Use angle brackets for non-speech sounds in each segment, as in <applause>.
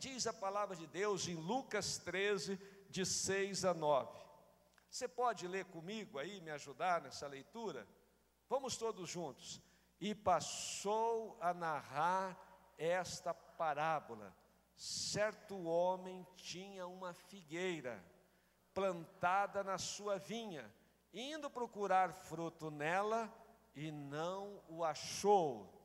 diz a palavra de Deus em Lucas 13, de 6 a 9. Você pode ler comigo aí, me ajudar nessa leitura? Vamos todos juntos. E passou a narrar esta parábola. Certo homem tinha uma figueira plantada na sua vinha, indo procurar fruto nela e não o achou.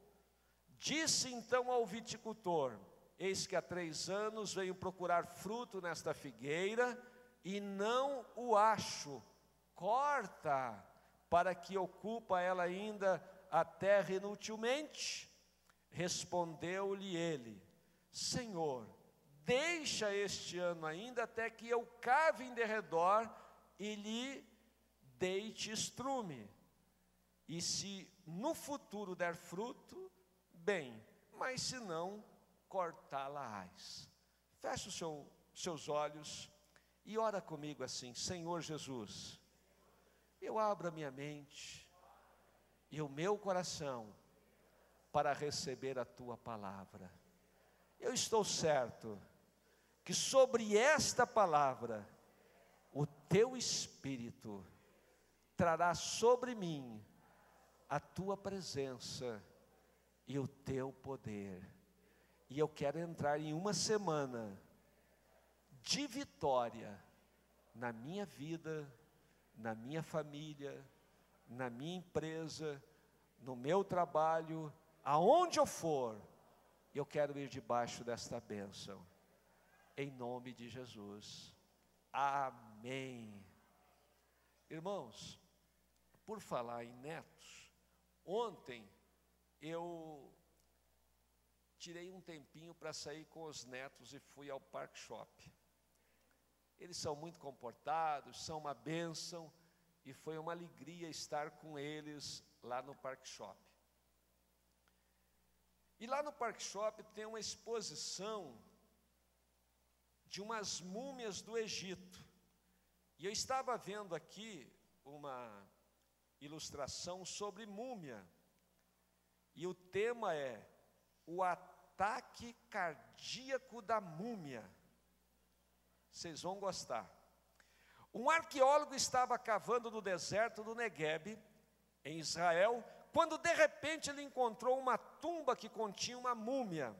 Disse então ao viticultor: Eis que há três anos venho procurar fruto nesta figueira e não o acho. Corta, para que ocupa ela ainda a terra inutilmente. Respondeu-lhe ele: Senhor, deixa este ano ainda até que eu cave em derredor e lhe deite estrume. E se no futuro der fruto, bem, mas se não, cortá-la-ás. Feche os seu, seus olhos e ora comigo assim: Senhor Jesus, eu abro a minha mente e o meu coração para receber a tua palavra. Eu estou certo que sobre esta palavra o teu espírito trará sobre mim a tua presença e o teu poder. E eu quero entrar em uma semana de vitória na minha vida, na minha família, na minha empresa, no meu trabalho, aonde eu for, eu quero ir debaixo desta bênção. Em nome de Jesus. Amém. Irmãos, por falar em netos, ontem eu tirei um tempinho para sair com os netos e fui ao Park Shop. Eles são muito comportados, são uma bênção, e foi uma alegria estar com eles lá no Park Shop. E lá no Park Shop tem uma exposição de umas múmias do Egito. E eu estava vendo aqui uma ilustração sobre múmia. E o tema é o ataque cardíaco da múmia. Vocês vão gostar. Um arqueólogo estava cavando no deserto do Negueb, em Israel, quando de repente ele encontrou uma tumba que continha uma múmia.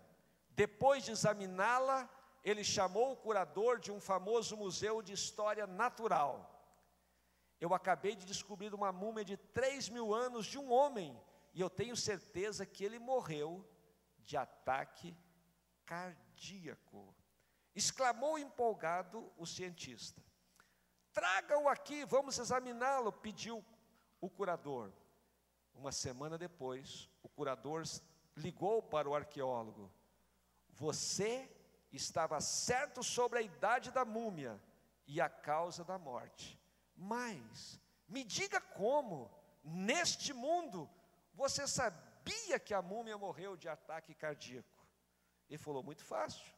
Depois de examiná-la, ele chamou o curador de um famoso museu de história natural. Eu acabei de descobrir uma múmia de 3 mil anos de um homem, e eu tenho certeza que ele morreu de ataque cardíaco. Exclamou empolgado o cientista. Traga-o aqui, vamos examiná-lo, pediu o curador. Uma semana depois, o curador ligou para o arqueólogo. Você estava certo sobre a idade da múmia e a causa da morte. Mas, me diga como, neste mundo, você sabia sabia que a múmia morreu de ataque cardíaco. Ele falou: muito fácil.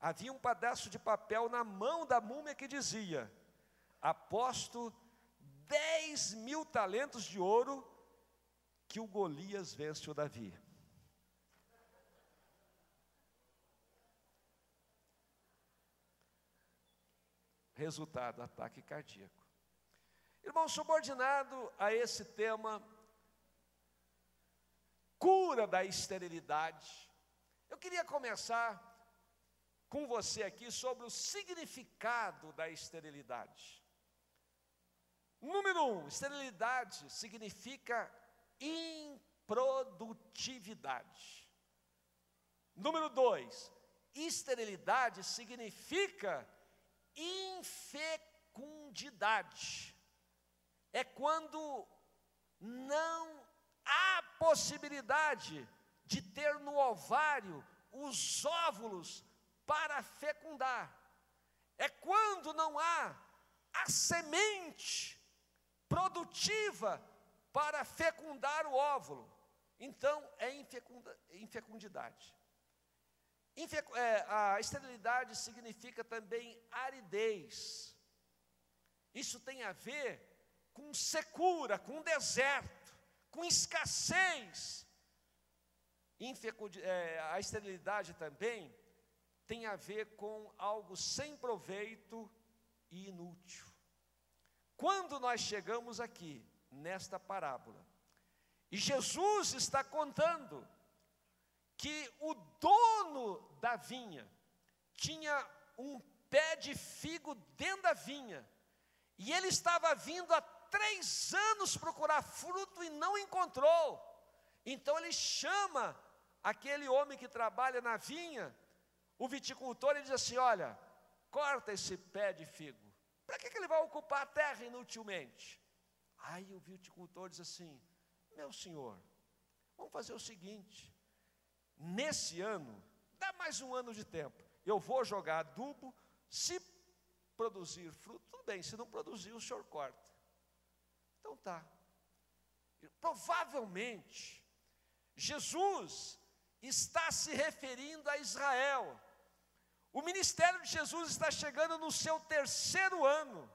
Havia um pedaço de papel na mão da múmia que dizia: aposto 10 mil talentos de ouro que o Golias vence o Davi. Resultado: ataque cardíaco. Irmão, subordinado a esse tema, cura da esterilidade. Eu queria começar com você aqui sobre o significado da esterilidade. Número um, esterilidade significa improdutividade. Número dois, esterilidade significa infecundidade. É quando não há possibilidade de ter no ovário os óvulos para fecundar. É quando não há a semente produtiva para fecundar o óvulo. Então, é infecundidade. Infec é, a esterilidade significa também aridez. Isso tem a ver com secura, com deserto com escassez. É, a esterilidade também tem a ver com algo sem proveito e inútil. Quando nós chegamos aqui, nesta parábola, e Jesus está contando que o dono da vinha tinha um pé de figo dentro da vinha, e ele estava vindo há três anos procurar fruto e não encontrou. Então ele chama aquele homem que trabalha na vinha, o viticultor, e diz assim: Olha, corta esse pé de figo. Para que, que ele vai ocupar a terra inutilmente? Aí o viticultor diz assim: Meu senhor, vamos fazer o seguinte: nesse ano, dá mais um ano de tempo, eu vou jogar adubo, se produzir fruto, tudo bem, se não produzir, o senhor corta. Então tá. Provavelmente, Jesus está se referindo a Israel. O ministério de Jesus está chegando no seu terceiro ano.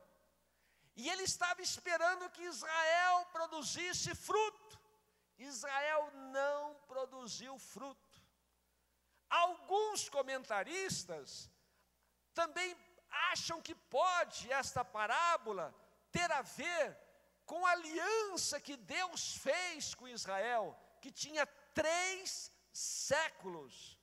E ele estava esperando que Israel produzisse fruto. Israel não produziu fruto. Alguns comentaristas também acham que pode esta parábola ter a ver com a aliança que Deus fez com Israel, que tinha três séculos.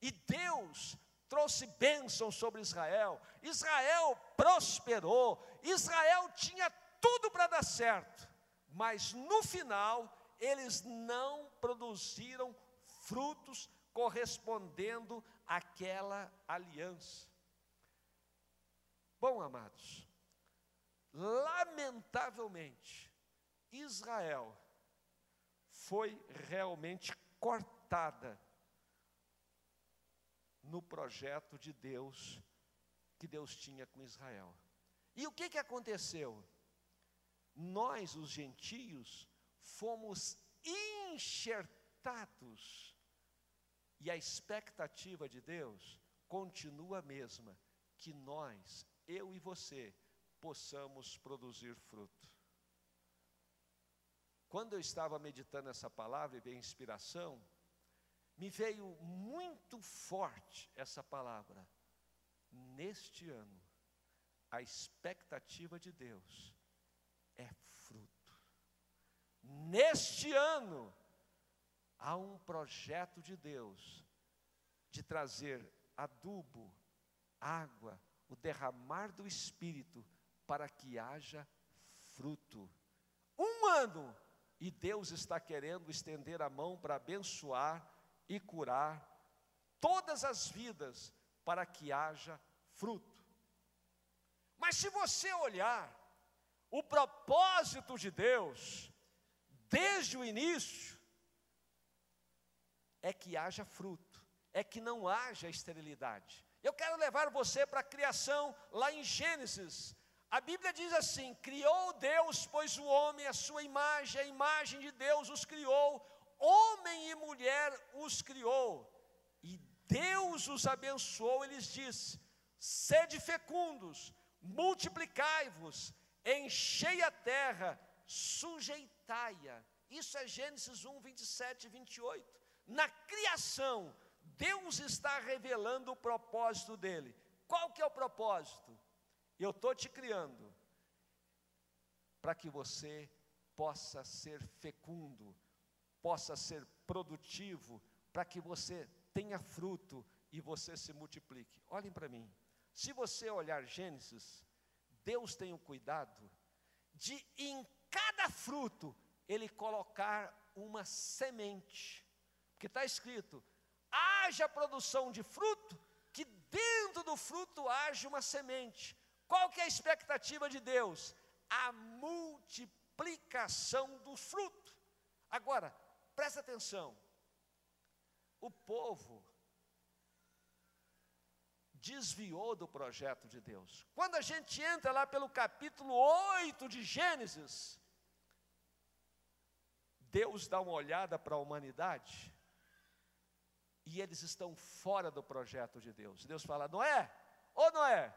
E Deus trouxe bênção sobre Israel. Israel prosperou. Israel tinha tudo para dar certo. Mas no final, eles não produziram frutos correspondendo àquela aliança. Bom, amados, lamentavelmente, Israel foi realmente cortada no projeto de Deus que Deus tinha com Israel. E o que, que aconteceu? Nós, os gentios, fomos enxertados, e a expectativa de Deus continua a mesma, que nós, eu e você, possamos produzir fruto. Quando eu estava meditando essa palavra e veio inspiração, me veio muito forte essa palavra. Neste ano, a expectativa de Deus é fruto. Neste ano, há um projeto de Deus de trazer adubo, água, o derramar do Espírito para que haja fruto. Um ano, e Deus está querendo estender a mão para abençoar e curar todas as vidas para que haja fruto. Mas se você olhar o propósito de Deus, desde o início, é que haja fruto, é que não haja esterilidade. Eu quero levar você para a criação lá em Gênesis. A Bíblia diz assim: Criou Deus, pois o homem, a sua imagem, a imagem de Deus os criou, homem e mulher os criou, e Deus os abençoou, ele disse: sede fecundos, multiplicai-vos, enchei a terra, sujeitai-a. Isso é Gênesis 1, 27 e 28. Na criação, Deus está revelando o propósito dele. Qual que é o propósito? Eu estou te criando para que você possa ser fecundo, possa ser produtivo, para que você tenha fruto e você se multiplique. Olhem para mim. Se você olhar Gênesis, Deus tem o cuidado de em cada fruto ele colocar uma semente. Porque está escrito: haja produção de fruto, que dentro do fruto haja uma semente. Qual que é a expectativa de Deus? A multiplicação do fruto. Agora, Presta atenção. O povo desviou do projeto de Deus. Quando a gente entra lá pelo capítulo 8 de Gênesis, Deus dá uma olhada para a humanidade e eles estão fora do projeto de Deus. Deus fala: Noé, ô Noé,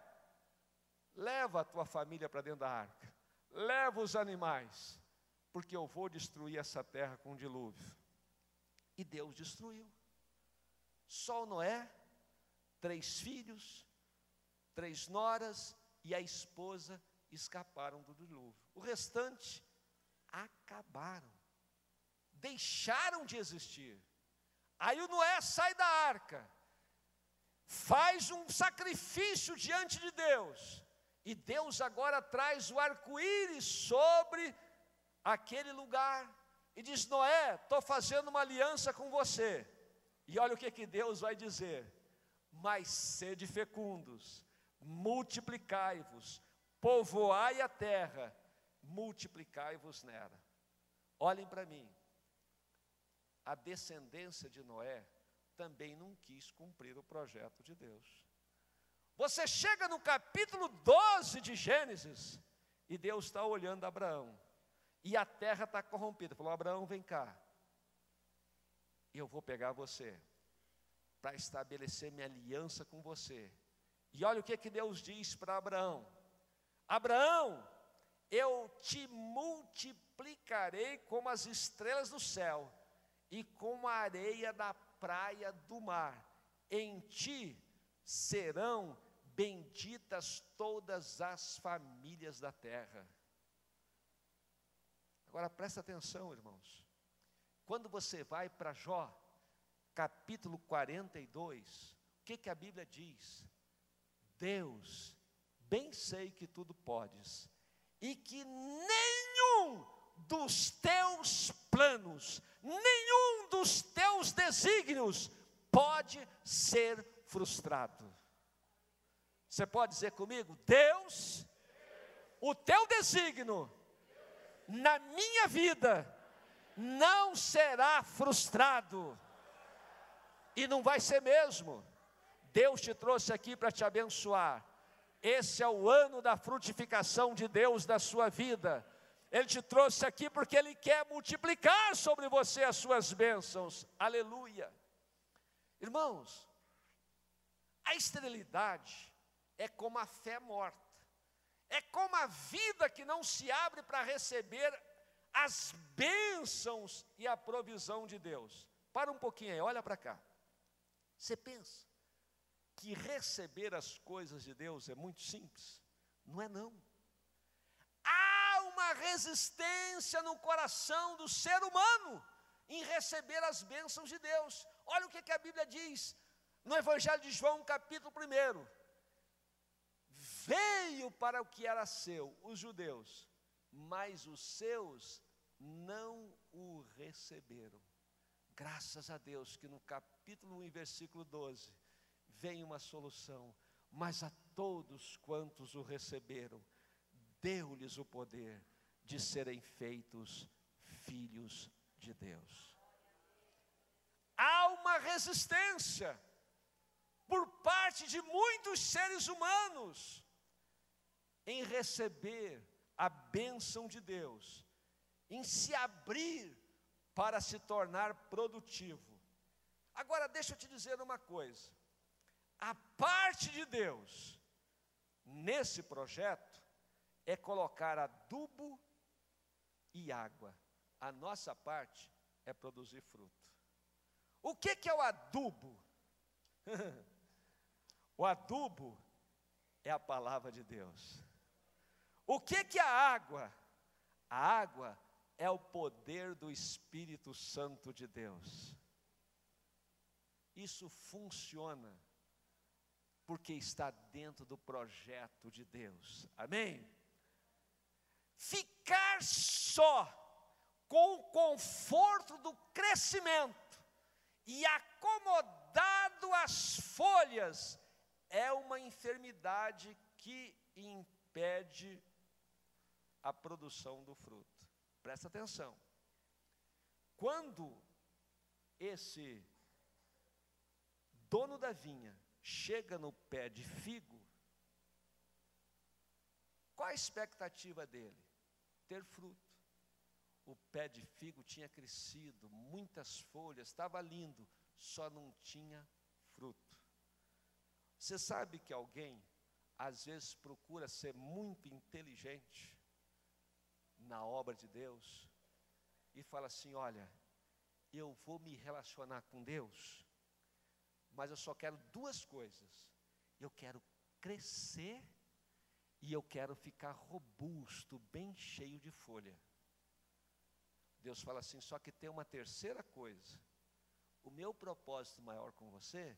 leva a tua família para dentro da arca, leva os animais, porque eu vou destruir essa terra com um dilúvio. E Deus destruiu. Só Noé, três filhos, três noras e a esposa escaparam do dilúvio. O restante acabaram, deixaram de existir. Aí o Noé sai da arca, faz um sacrifício diante de Deus, e Deus agora traz o arco-íris sobre aquele lugar e diz: Noé, estou fazendo uma aliança com você. E olha o que, que Deus vai dizer: Mas sede fecundos, multiplicai-vos, povoai a terra, multiplicai-vos nela. Olhem para mim, a descendência de Noé também não quis cumprir o projeto de Deus. Você chega no capítulo 12 de Gênesis, e Deus está olhando Abraão e a terra está corrompida. Falou: Abraão, vem cá. Eu vou pegar você para estabelecer minha aliança com você. E olha o que, que Deus diz para Abraão: Abraão, eu te multiplicarei como as estrelas do céu e como a areia da praia do mar. Em ti serão benditas todas as famílias da terra. Agora presta atenção, irmãos. Quando você vai para Jó, capítulo 42, o que, que a Bíblia diz? Deus, bem sei que tudo podes, e que nenhum dos teus planos, nenhum dos teus desígnios pode ser frustrado. Você pode dizer comigo, Deus, o teu desígnio na minha vida não será frustrado. E não vai ser mesmo. Deus te trouxe aqui para te abençoar. Esse é o ano da frutificação de Deus da sua vida. Ele te trouxe aqui porque Ele quer multiplicar sobre você as suas bênçãos. Aleluia. Irmãos, a esterilidade é como a fé morta. É como a vida que não se abre para receber as bênçãos e a provisão de Deus. Para um pouquinho aí, olha para cá. Você pensa que receber as coisas de Deus é muito simples? Não é não. Há uma resistência no coração do ser humano em receber as bênçãos de Deus. Olha o que, que a Bíblia diz no Evangelho de João, capítulo 1 veio para o que era seu, os judeus, mas os seus não o receberam. Graças a Deus que no capítulo 1, versículo 12, vem uma solução, mas a todos quantos o receberam, deu-lhes o poder de serem feitos filhos de Deus. Há uma resistência por parte de muitos seres humanos em receber a bênção de Deus, em se abrir para se tornar produtivo. Agora, deixa eu te dizer uma coisa: a parte de Deus nesse projeto é colocar adubo e água, a nossa parte é produzir fruto. O que, que é o adubo? <laughs> o adubo é a palavra de Deus. O que, que é a água? A água é o poder do Espírito Santo de Deus. Isso funciona porque está dentro do projeto de Deus. Amém? Ficar só com o conforto do crescimento e acomodado às folhas é uma enfermidade que impede a produção do fruto. Presta atenção. Quando esse dono da vinha chega no pé de figo, qual a expectativa dele? Ter fruto. O pé de figo tinha crescido, muitas folhas, estava lindo, só não tinha fruto. Você sabe que alguém, às vezes, procura ser muito inteligente, na obra de Deus e fala assim: olha, eu vou me relacionar com Deus, mas eu só quero duas coisas. Eu quero crescer e eu quero ficar robusto, bem cheio de folha. Deus fala assim: só que tem uma terceira coisa. O meu propósito maior com você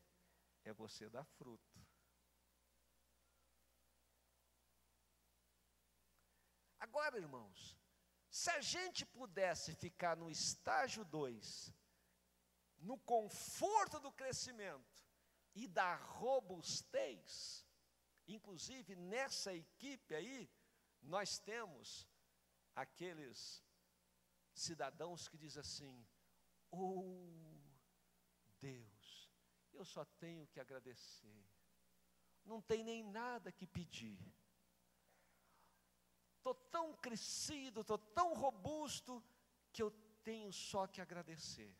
é você dar fruto. Agora, irmãos, se a gente pudesse ficar no estágio 2, no conforto do crescimento e da robustez, inclusive nessa equipe aí, nós temos aqueles cidadãos que dizem assim: Oh, Deus, eu só tenho que agradecer, não tem nem nada que pedir estou tão crescido, estou tão robusto, que eu tenho só que agradecer.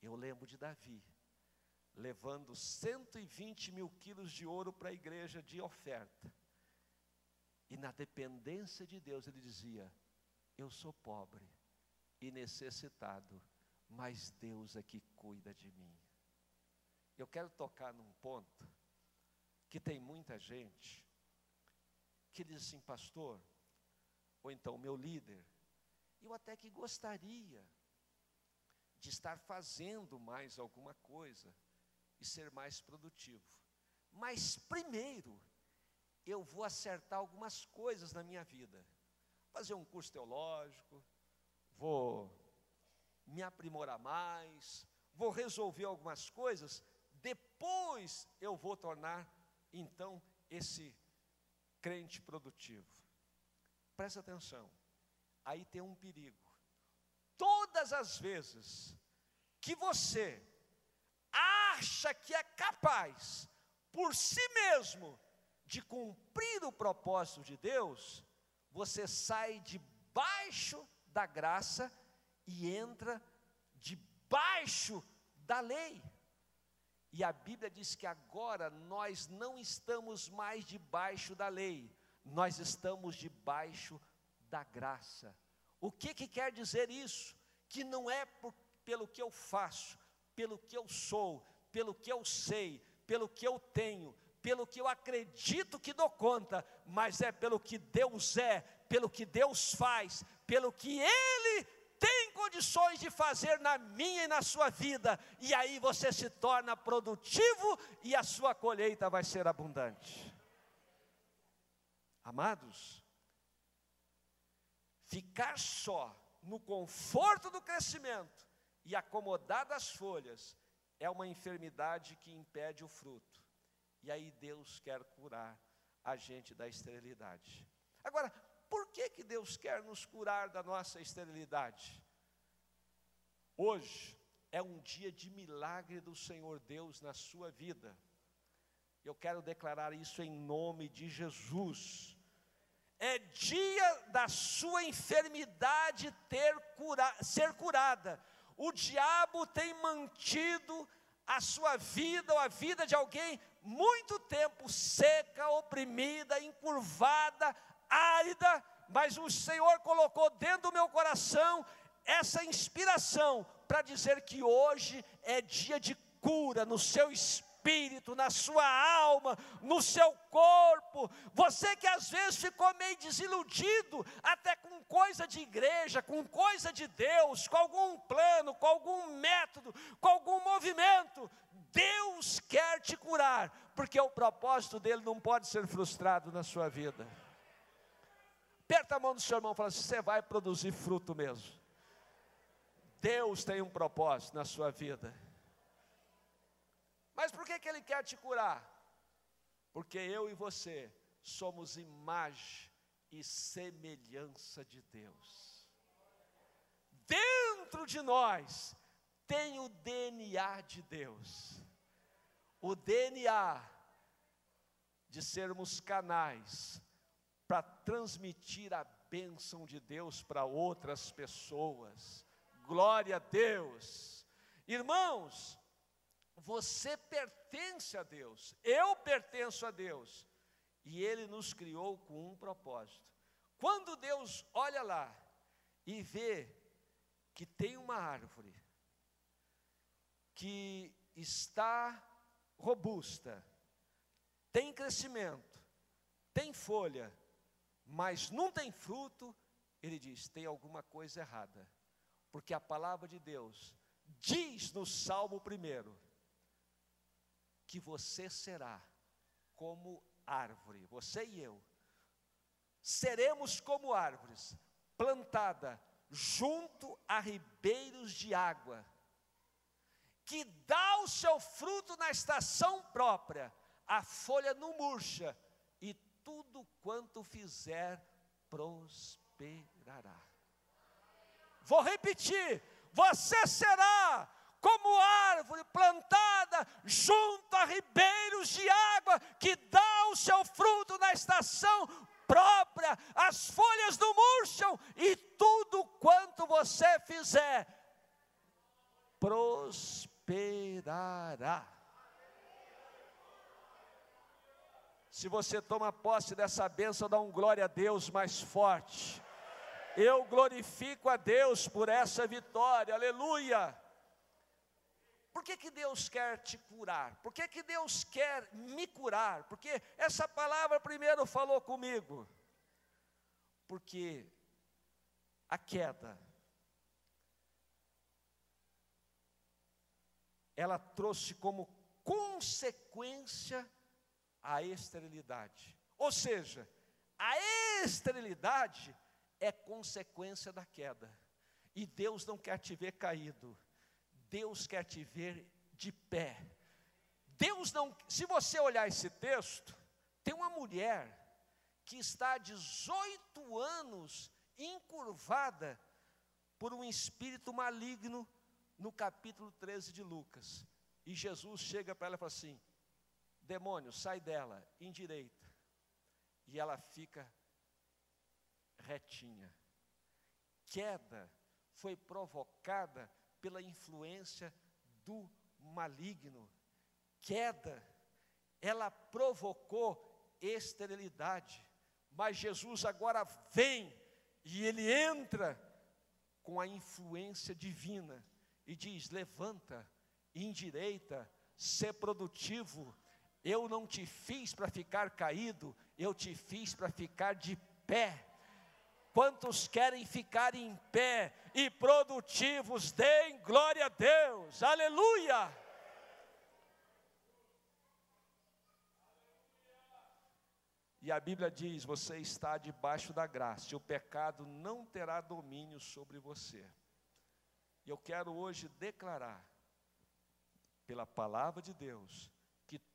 Eu lembro de Davi, levando 120 mil quilos de ouro para a igreja de oferta. E na dependência de Deus, ele dizia: Eu sou pobre e necessitado, mas Deus é que cuida de mim. Eu quero tocar num ponto que tem muita gente que diz assim, pastor, ou então meu líder, eu até que gostaria de estar fazendo mais alguma coisa e ser mais produtivo. Mas primeiro, eu vou acertar algumas coisas na minha vida. Fazer um curso teológico, vou me aprimorar mais, vou resolver algumas coisas, depois eu vou tornar então esse crente produtivo. Presta atenção, aí tem um perigo. Todas as vezes que você acha que é capaz, por si mesmo, de cumprir o propósito de Deus, você sai debaixo da graça e entra debaixo da lei. E a Bíblia diz que agora nós não estamos mais debaixo da lei, nós estamos debaixo da graça. O que, que quer dizer isso? Que não é por, pelo que eu faço, pelo que eu sou, pelo que eu sei, pelo que eu tenho, pelo que eu acredito que dou conta, mas é pelo que Deus é, pelo que Deus faz, pelo que Ele tem condições de fazer na minha e na sua vida, e aí você se torna produtivo e a sua colheita vai ser abundante. Amados, ficar só no conforto do crescimento e acomodado às folhas é uma enfermidade que impede o fruto. E aí Deus quer curar a gente da esterilidade. Agora, por que, que Deus quer nos curar da nossa esterilidade? Hoje é um dia de milagre do Senhor Deus na sua vida. Eu quero declarar isso em nome de Jesus é dia da sua enfermidade ter cura, ser curada. O diabo tem mantido a sua vida ou a vida de alguém muito tempo seca, oprimida, encurvada, árida, mas o Senhor colocou dentro do meu coração essa inspiração para dizer que hoje é dia de cura no seu espírito na sua alma, no seu corpo. Você que às vezes ficou meio desiludido, até com coisa de igreja, com coisa de Deus, com algum plano, com algum método, com algum movimento. Deus quer te curar, porque o propósito dele não pode ser frustrado na sua vida. Aperta a mão do seu irmão e fala assim: você vai produzir fruto mesmo. Deus tem um propósito na sua vida. Mas por que, que Ele quer te curar? Porque eu e você somos imagem e semelhança de Deus. Dentro de nós tem o DNA de Deus. O DNA de sermos canais para transmitir a bênção de Deus para outras pessoas. Glória a Deus. Irmãos, você pertence a Deus, eu pertenço a Deus, e Ele nos criou com um propósito. Quando Deus olha lá e vê que tem uma árvore que está robusta, tem crescimento, tem folha, mas não tem fruto, ele diz: tem alguma coisa errada, porque a palavra de Deus diz no Salmo primeiro que você será como árvore, você e eu, seremos como árvores, plantada junto a ribeiros de água, que dá o seu fruto na estação própria, a folha não murcha, tudo quanto fizer prosperará. Vou repetir: você será como árvore plantada junto a ribeiros de água, que dá o seu fruto na estação própria, as folhas não murcham, e tudo quanto você fizer prosperará. Se você toma posse dessa bênção, dá um glória a Deus mais forte. Eu glorifico a Deus por essa vitória, aleluia. Por que, que Deus quer te curar? Por que, que Deus quer me curar? Porque essa palavra primeiro falou comigo. Porque a queda, ela trouxe como consequência a esterilidade. Ou seja, a esterilidade é consequência da queda. E Deus não quer te ver caído. Deus quer te ver de pé. Deus não, se você olhar esse texto, tem uma mulher que está há 18 anos encurvada por um espírito maligno no capítulo 13 de Lucas. E Jesus chega para ela e fala assim: demônio, sai dela, endireita. E ela fica retinha. Queda foi provocada pela influência do maligno. Queda, ela provocou esterilidade. Mas Jesus agora vem e ele entra com a influência divina e diz: levanta, endireita, ser produtivo. Eu não te fiz para ficar caído, eu te fiz para ficar de pé. Quantos querem ficar em pé e produtivos, deem glória a Deus, aleluia. E a Bíblia diz: você está debaixo da graça, e o pecado não terá domínio sobre você. E eu quero hoje declarar, pela palavra de Deus,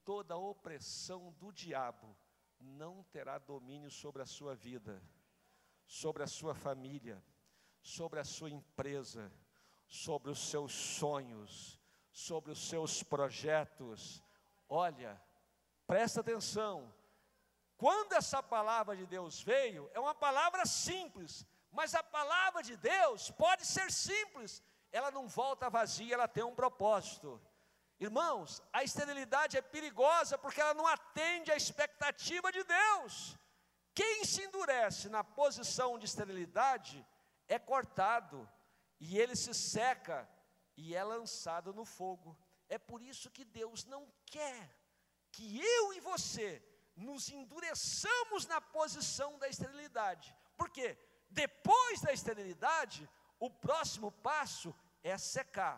toda opressão do diabo não terá domínio sobre a sua vida sobre a sua família, sobre a sua empresa, sobre os seus sonhos, sobre os seus projetos. Olha, presta atenção. Quando essa palavra de Deus veio, é uma palavra simples, mas a palavra de Deus pode ser simples, ela não volta vazia, ela tem um propósito. Irmãos, a esterilidade é perigosa porque ela não atende à expectativa de Deus. Quem se endurece na posição de esterilidade é cortado, e ele se seca e é lançado no fogo. É por isso que Deus não quer que eu e você nos endureçamos na posição da esterilidade. Porque depois da esterilidade, o próximo passo é secar.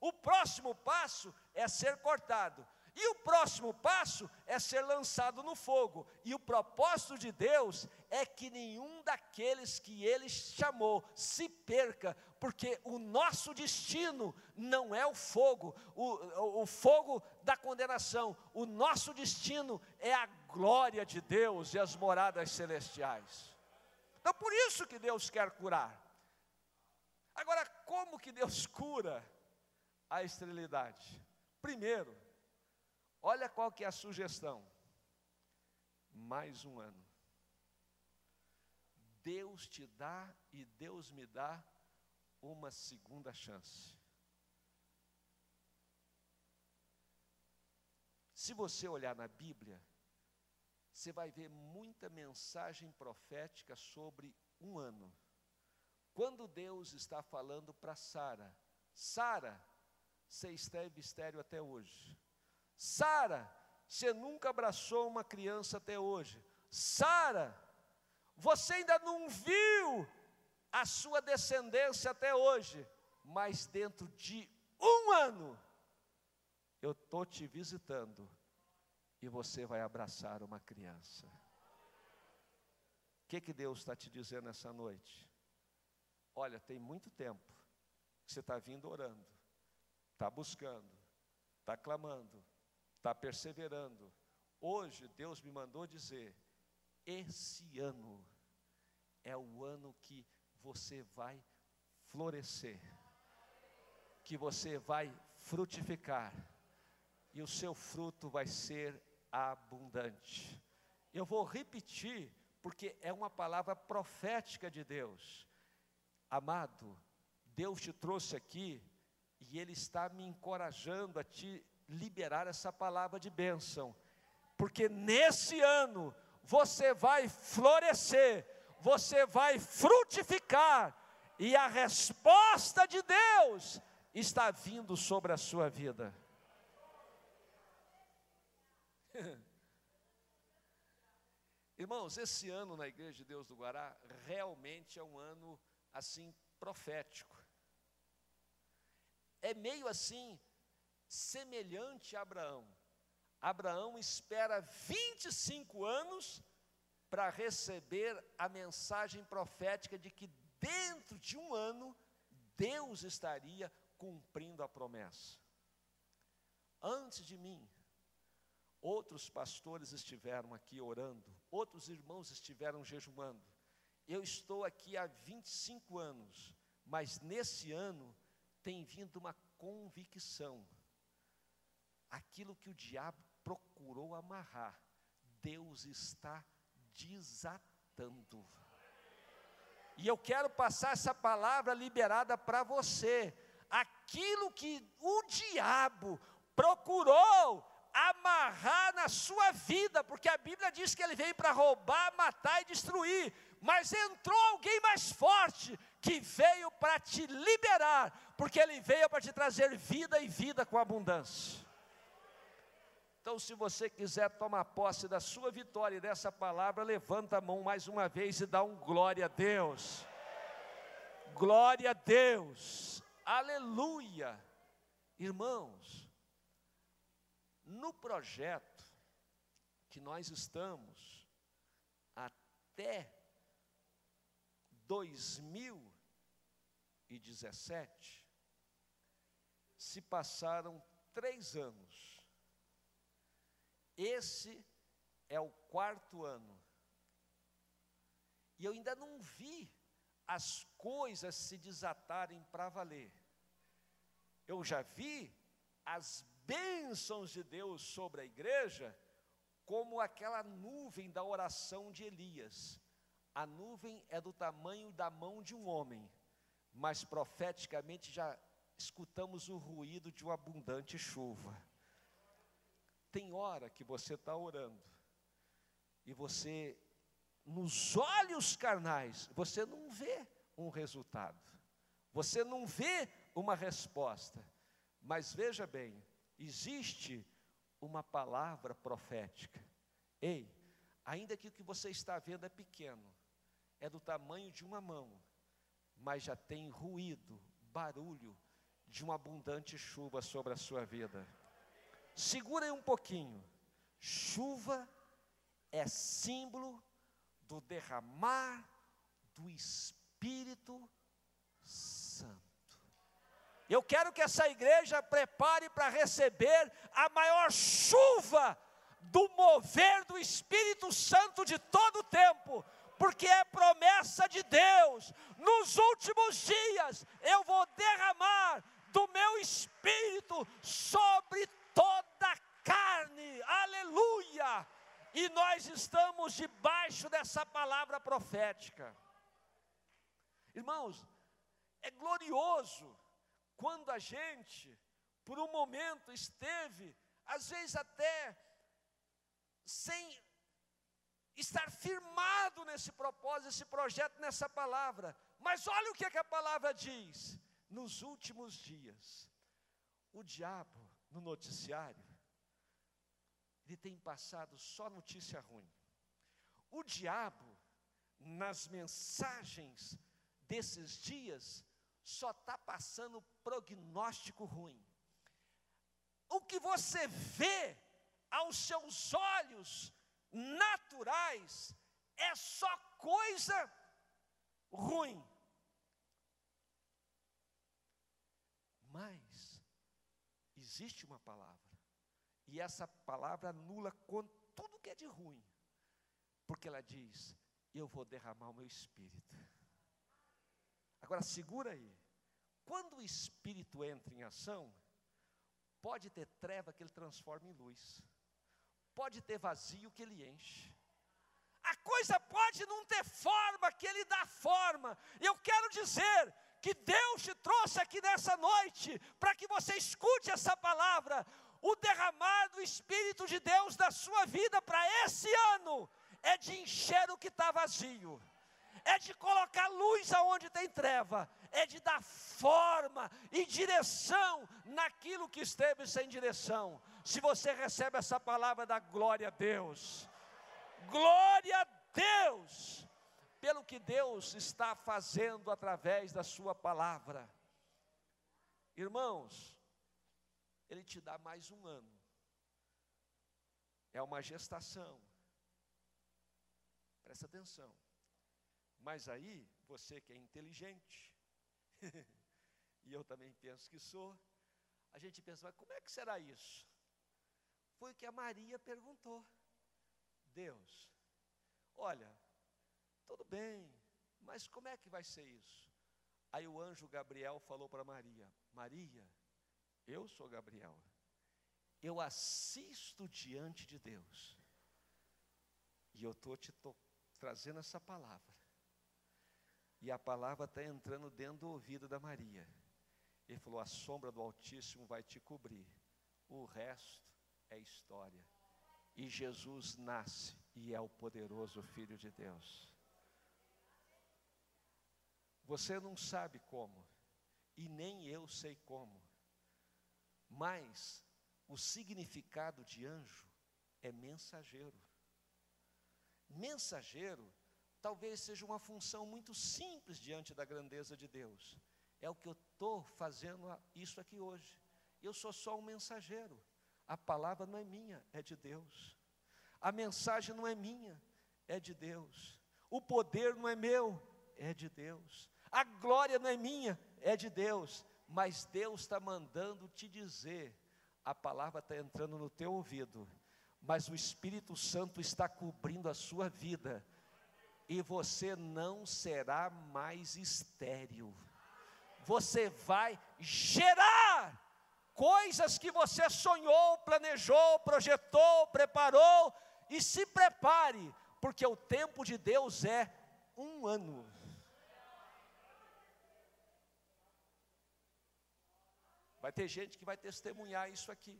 O próximo passo é ser cortado. E o próximo passo é ser lançado no fogo. E o propósito de Deus é que nenhum daqueles que Ele chamou se perca, porque o nosso destino não é o fogo, o, o, fogo da condenação. O nosso destino é a glória de Deus e as moradas celestiais. Então, por isso que Deus quer curar. Agora, como que Deus cura a esterilidade? Primeiro, Olha qual que é a sugestão. Mais um ano. Deus te dá e Deus me dá uma segunda chance. Se você olhar na Bíblia, você vai ver muita mensagem profética sobre um ano. Quando Deus está falando para Sara, Sara, você esteve estéreo até hoje. Sara, você nunca abraçou uma criança até hoje. Sara, você ainda não viu a sua descendência até hoje, mas dentro de um ano, eu estou te visitando e você vai abraçar uma criança. O que, que Deus está te dizendo essa noite? Olha, tem muito tempo que você está vindo orando, está buscando, está clamando, está perseverando. Hoje Deus me mandou dizer: esse ano é o ano que você vai florescer, que você vai frutificar, e o seu fruto vai ser abundante. Eu vou repetir, porque é uma palavra profética de Deus. Amado, Deus te trouxe aqui e Ele está me encorajando a te liberar essa palavra de bênção, porque nesse ano você vai florescer, você vai frutificar, e a resposta de Deus está vindo sobre a sua vida. <laughs> Irmãos, esse ano na Igreja de Deus do Guará realmente é um ano assim profético. É meio assim semelhante a Abraão. Abraão espera 25 anos para receber a mensagem profética de que dentro de um ano Deus estaria cumprindo a promessa. Antes de mim, outros pastores estiveram aqui orando, outros irmãos estiveram jejuando. Eu estou aqui há 25 anos, mas nesse ano tem vindo uma convicção. Aquilo que o diabo procurou amarrar, Deus está desatando. E eu quero passar essa palavra liberada para você. Aquilo que o diabo procurou amarrar na sua vida, porque a Bíblia diz que ele veio para roubar, matar e destruir, mas entrou alguém mais forte que veio para te liberar, porque ele veio para te trazer vida e vida com abundância. Então, se você quiser tomar posse da sua vitória e dessa palavra, levanta a mão mais uma vez e dá um glória a Deus. Glória a Deus. Aleluia. Irmãos, no projeto que nós estamos até 2017, se passaram três anos esse é o quarto ano. E eu ainda não vi as coisas se desatarem para valer. Eu já vi as bênçãos de Deus sobre a igreja, como aquela nuvem da oração de Elias. A nuvem é do tamanho da mão de um homem, mas profeticamente já escutamos o ruído de uma abundante chuva. Tem hora que você está orando e você, nos olhos carnais, você não vê um resultado, você não vê uma resposta, mas veja bem, existe uma palavra profética. Ei, ainda que o que você está vendo é pequeno, é do tamanho de uma mão, mas já tem ruído, barulho de uma abundante chuva sobre a sua vida. Segura aí um pouquinho. Chuva é símbolo do derramar do Espírito Santo. Eu quero que essa igreja prepare para receber a maior chuva do mover do Espírito Santo de todo o tempo, porque é promessa de Deus. Nos últimos dias eu vou derramar do meu espírito sobre toda a carne, aleluia! E nós estamos debaixo dessa palavra profética. Irmãos, é glorioso quando a gente, por um momento, esteve, às vezes até sem estar firmado nesse propósito, esse projeto, nessa palavra. Mas olha o que, é que a palavra diz: nos últimos dias, O diabo, no noticiário, ele tem passado só notícia ruim. O diabo, nas mensagens desses dias, só está passando prognóstico ruim. O que você vê aos seus olhos naturais é só coisa ruim. Mas existe uma palavra, e essa palavra anula com tudo que é de ruim, porque ela diz: Eu vou derramar o meu espírito. Agora segura aí. Quando o espírito entra em ação, pode ter treva que ele transforma em luz. Pode ter vazio que ele enche. A coisa pode não ter forma que ele dá forma. Eu quero dizer que Deus te trouxe aqui nessa noite para que você escute essa palavra. O derramar do Espírito de Deus na sua vida para esse ano é de encher o que está vazio é de colocar luz aonde tem treva, é de dar forma e direção naquilo que esteve sem direção. Se você recebe essa palavra, dá glória a Deus. Glória a Deus, pelo que Deus está fazendo através da Sua palavra. Irmãos, Ele te dá mais um ano, é uma gestação, presta atenção. Mas aí, você que é inteligente, <laughs> e eu também penso que sou, a gente pensa, mas como é que será isso? Foi o que a Maria perguntou. Deus, olha, tudo bem, mas como é que vai ser isso? Aí o anjo Gabriel falou para Maria: Maria, eu sou Gabriel, eu assisto diante de Deus, e eu estou te trazendo essa palavra e a palavra está entrando dentro do ouvido da Maria. Ele falou: A sombra do Altíssimo vai te cobrir, o resto é história. E Jesus nasce e é o poderoso Filho de Deus. Você não sabe como, e nem eu sei como, mas o significado de anjo é mensageiro. Mensageiro talvez seja uma função muito simples diante da grandeza de Deus. É o que eu estou fazendo isso aqui hoje. Eu sou só um mensageiro. A palavra não é minha, é de Deus. A mensagem não é minha, é de Deus. O poder não é meu, é de Deus. A glória não é minha, é de Deus. Mas Deus está mandando te dizer, a palavra está entrando no teu ouvido, mas o Espírito Santo está cobrindo a sua vida e você não será mais estéril. Você vai gerar coisas que você sonhou, planejou, projetou, preparou, e se prepare, porque o tempo de Deus é um ano. Vai ter gente que vai testemunhar isso aqui.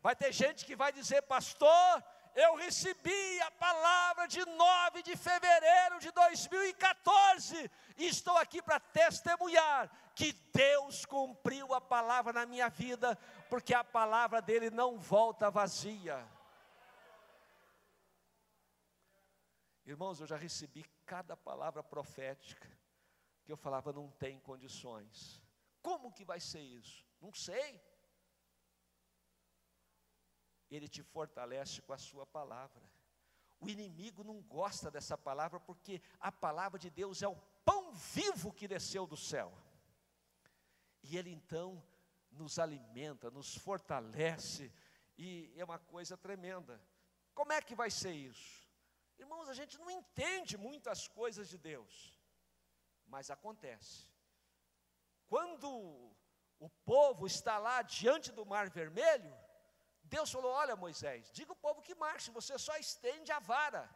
Vai ter gente que vai dizer, pastor, eu recebi a palavra de 9 de fevereiro de 2014 e estou aqui para testemunhar que Deus cumpriu a palavra na minha vida, porque a palavra dele não volta vazia. Irmãos, eu já recebi cada palavra profética que eu falava não tem condições. Como que vai ser isso? Não sei ele te fortalece com a sua palavra. O inimigo não gosta dessa palavra porque a palavra de Deus é o pão vivo que desceu do céu. E ele então nos alimenta, nos fortalece, e é uma coisa tremenda. Como é que vai ser isso? Irmãos, a gente não entende muitas coisas de Deus, mas acontece. Quando o povo está lá diante do Mar Vermelho, Deus falou: Olha, Moisés, diga o povo que marche, você só estende a vara.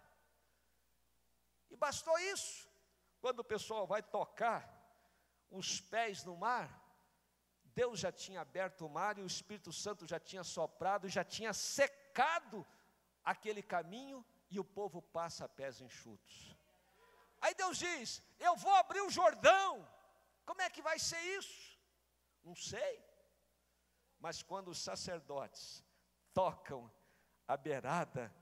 E bastou isso. Quando o pessoal vai tocar os pés no mar, Deus já tinha aberto o mar e o Espírito Santo já tinha soprado, já tinha secado aquele caminho e o povo passa a pés enxutos. Aí Deus diz: Eu vou abrir o Jordão. Como é que vai ser isso? Não sei. Mas quando os sacerdotes tocam a beirada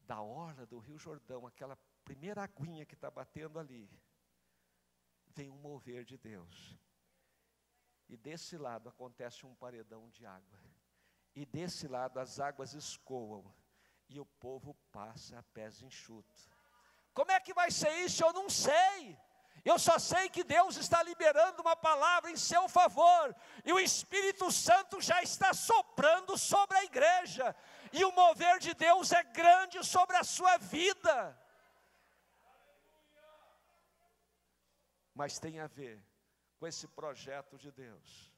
da orla do Rio Jordão, aquela primeira aguinha que está batendo ali, vem um mover de Deus. E desse lado acontece um paredão de água. E desse lado as águas escoam. E o povo passa a pés enxutos. Como é que vai ser isso? Eu não sei. Eu só sei que Deus está liberando uma palavra em seu favor, e o Espírito Santo já está soprando sobre a igreja, e o mover de Deus é grande sobre a sua vida. Mas tem a ver com esse projeto de Deus.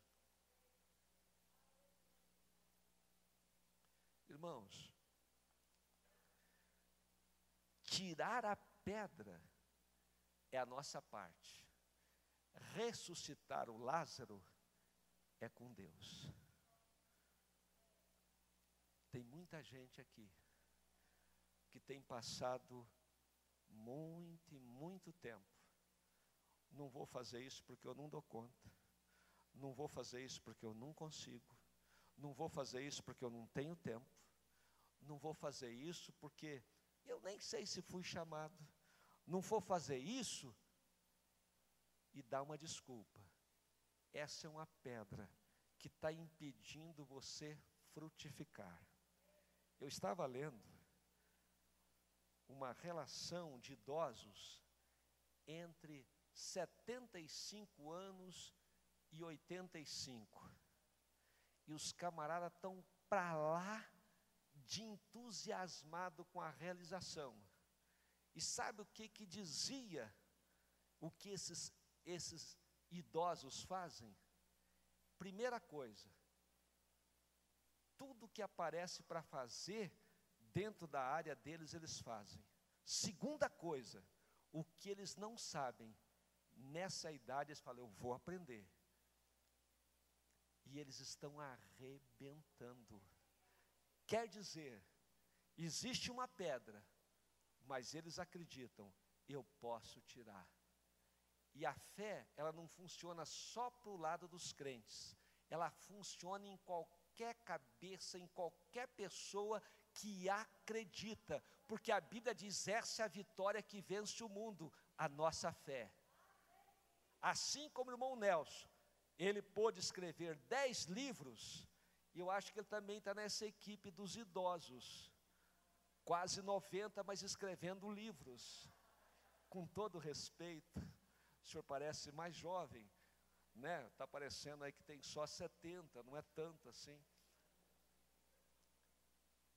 Irmãos, tirar a pedra é a nossa parte. Ressuscitar o Lázaro é com Deus. Tem muita gente aqui que tem passado muito e muito tempo. Não vou fazer isso porque eu não dou conta. Não vou fazer isso porque eu não consigo. Não vou fazer isso porque eu não tenho tempo. Não vou fazer isso porque eu nem sei se fui chamado. Não vou fazer isso e dar uma desculpa. Essa é uma pedra que está impedindo você frutificar. Eu estava lendo uma relação de idosos entre 75 anos e 85. E os camaradas estão para lá de entusiasmado com a realização. E sabe o que que dizia o que esses esses idosos fazem? Primeira coisa, tudo que aparece para fazer dentro da área deles, eles fazem. Segunda coisa, o que eles não sabem, nessa idade eles falam, eu vou aprender. E eles estão arrebentando. Quer dizer, existe uma pedra, mas eles acreditam, eu posso tirar. E a fé, ela não funciona só para o lado dos crentes, ela funciona em qualquer cabeça, em qualquer pessoa que acredita, porque a Bíblia diz: essa é a vitória que vence o mundo, a nossa fé. Assim como o irmão Nelson, ele pôde escrever dez livros, e eu acho que ele também está nessa equipe dos idosos, quase 90, mas escrevendo livros, com todo respeito. O senhor parece mais jovem, né? Está parecendo aí que tem só 70, não é tanto assim.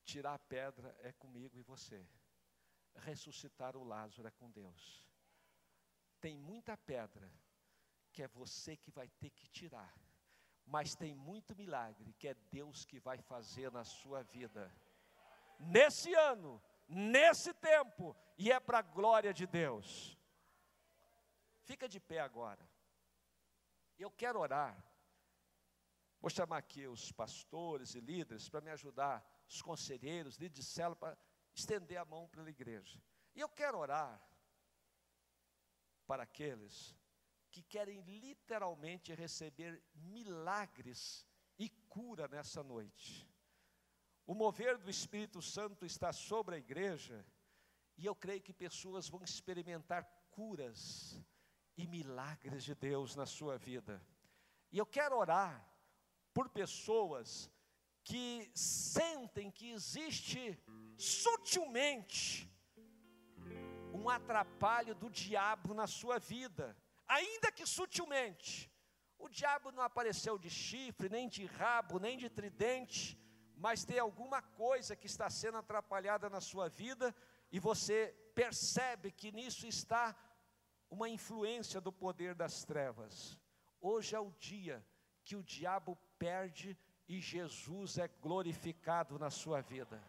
Tirar a pedra é comigo e você. Ressuscitar o Lázaro é com Deus. Tem muita pedra que é você que vai ter que tirar. Mas tem muito milagre que é Deus que vai fazer na sua vida. Nesse ano, nesse tempo, e é para a glória de Deus. Fica de pé agora. Eu quero orar. Vou chamar aqui os pastores e líderes para me ajudar, os conselheiros, líderes de célula, para estender a mão para a igreja. E eu quero orar para aqueles que querem literalmente receber milagres e cura nessa noite. O mover do Espírito Santo está sobre a igreja, e eu creio que pessoas vão experimentar curas e milagres de Deus na sua vida. E eu quero orar por pessoas que sentem que existe sutilmente um atrapalho do diabo na sua vida ainda que sutilmente. O diabo não apareceu de chifre, nem de rabo, nem de tridente, mas tem alguma coisa que está sendo atrapalhada na sua vida e você percebe que nisso está uma influência do poder das trevas. Hoje é o dia que o diabo perde e Jesus é glorificado na sua vida.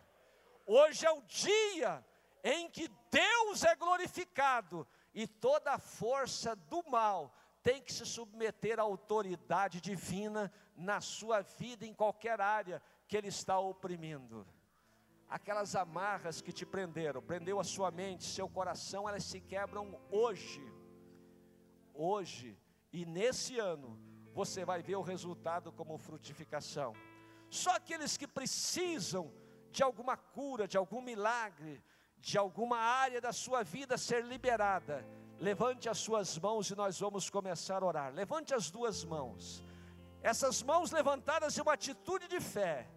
Hoje é o dia em que Deus é glorificado e toda a força do mal tem que se submeter à autoridade divina na sua vida, em qualquer área que ele está oprimindo. Aquelas amarras que te prenderam, prendeu a sua mente, seu coração, elas se quebram hoje. Hoje E nesse ano, você vai ver o resultado como frutificação. Só aqueles que precisam de alguma cura, de algum milagre, de alguma área da sua vida ser liberada, levante as suas mãos e nós vamos começar a orar. Levante as duas mãos. Essas mãos levantadas em uma atitude de fé,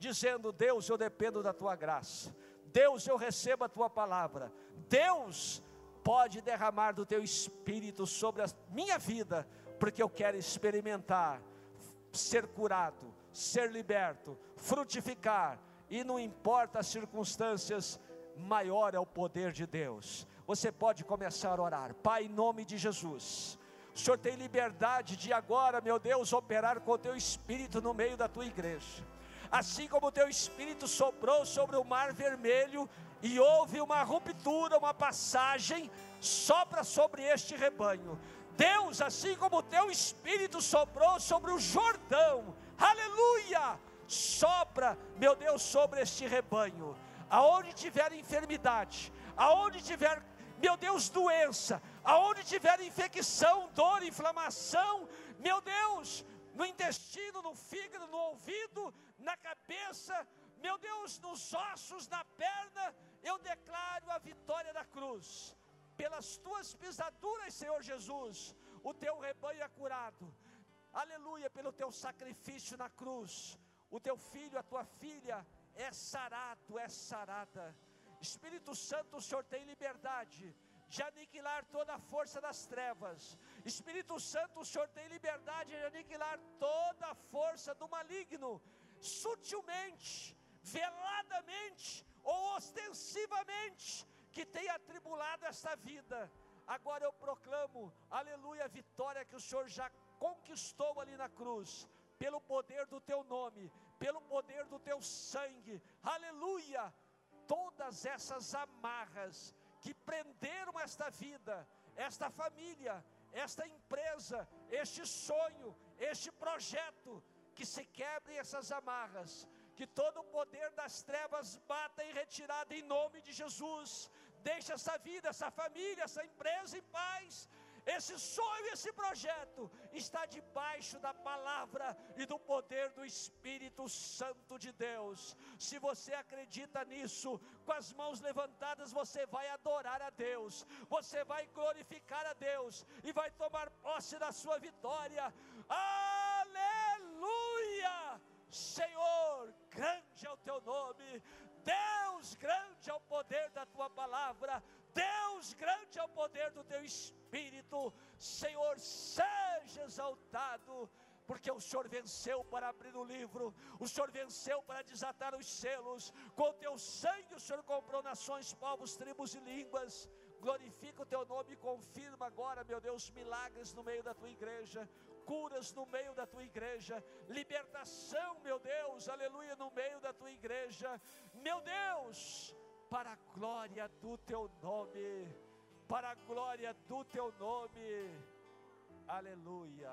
dizendo: Deus, eu dependo da tua graça. Deus, eu recebo a tua palavra. Deus, pode derramar do teu espírito sobre a minha vida, porque eu quero experimentar ser curado, ser liberto, frutificar, e não importa as circunstâncias, maior é o poder de Deus. Você pode começar a orar, Pai, em nome de Jesus. O Senhor tem liberdade de agora, meu Deus, operar com o teu espírito no meio da tua igreja. Assim como o teu espírito soprou sobre o mar vermelho e houve uma ruptura, uma passagem, sopra sobre este rebanho. Deus, assim como o teu espírito soprou sobre o Jordão, aleluia, sopra, meu Deus, sobre este rebanho. Aonde tiver enfermidade, aonde tiver, meu Deus, doença, aonde tiver infecção, dor, inflamação, meu Deus, no intestino, no fígado, no ouvido, na cabeça, meu Deus, nos ossos, na perna, eu declaro a vitória da cruz. Pelas tuas pisaduras, Senhor Jesus, o teu rebanho é curado. Aleluia, pelo teu sacrifício na cruz. O teu filho, a tua filha é sarado, é sarada. Espírito Santo, o Senhor tem liberdade de aniquilar toda a força das trevas. Espírito Santo, o Senhor tem liberdade de aniquilar toda a força do maligno, sutilmente, veladamente, ou ostensivamente que tem atribulado esta vida. Agora eu proclamo, aleluia, a vitória que o Senhor já conquistou ali na cruz, pelo poder do teu nome, pelo poder do teu sangue, aleluia. Todas essas amarras que prenderam esta vida, esta família, esta empresa, este sonho, este projeto, que se quebrem essas amarras, que todo o poder das trevas bata em retirada em nome de Jesus. Deixa essa vida, essa família, essa empresa em paz. Esse sonho, esse projeto está debaixo da palavra e do poder do Espírito Santo de Deus. Se você acredita nisso, com as mãos levantadas, você vai adorar a Deus, você vai glorificar a Deus e vai tomar posse da sua vitória. Aleluia! Senhor, grande é o teu nome, Deus, grande é o poder da tua palavra, Deus, grande é o poder do teu espírito, Senhor, seja exaltado porque o Senhor venceu para abrir o livro, o Senhor venceu para desatar os selos, com teu sangue o Senhor comprou nações, povos, tribos e línguas. Glorifica o teu nome e confirma agora, meu Deus, milagres no meio da tua igreja curas no meio da tua igreja, libertação, meu Deus, aleluia, no meio da tua igreja, meu Deus, para a glória do teu nome, para a glória do teu nome, aleluia.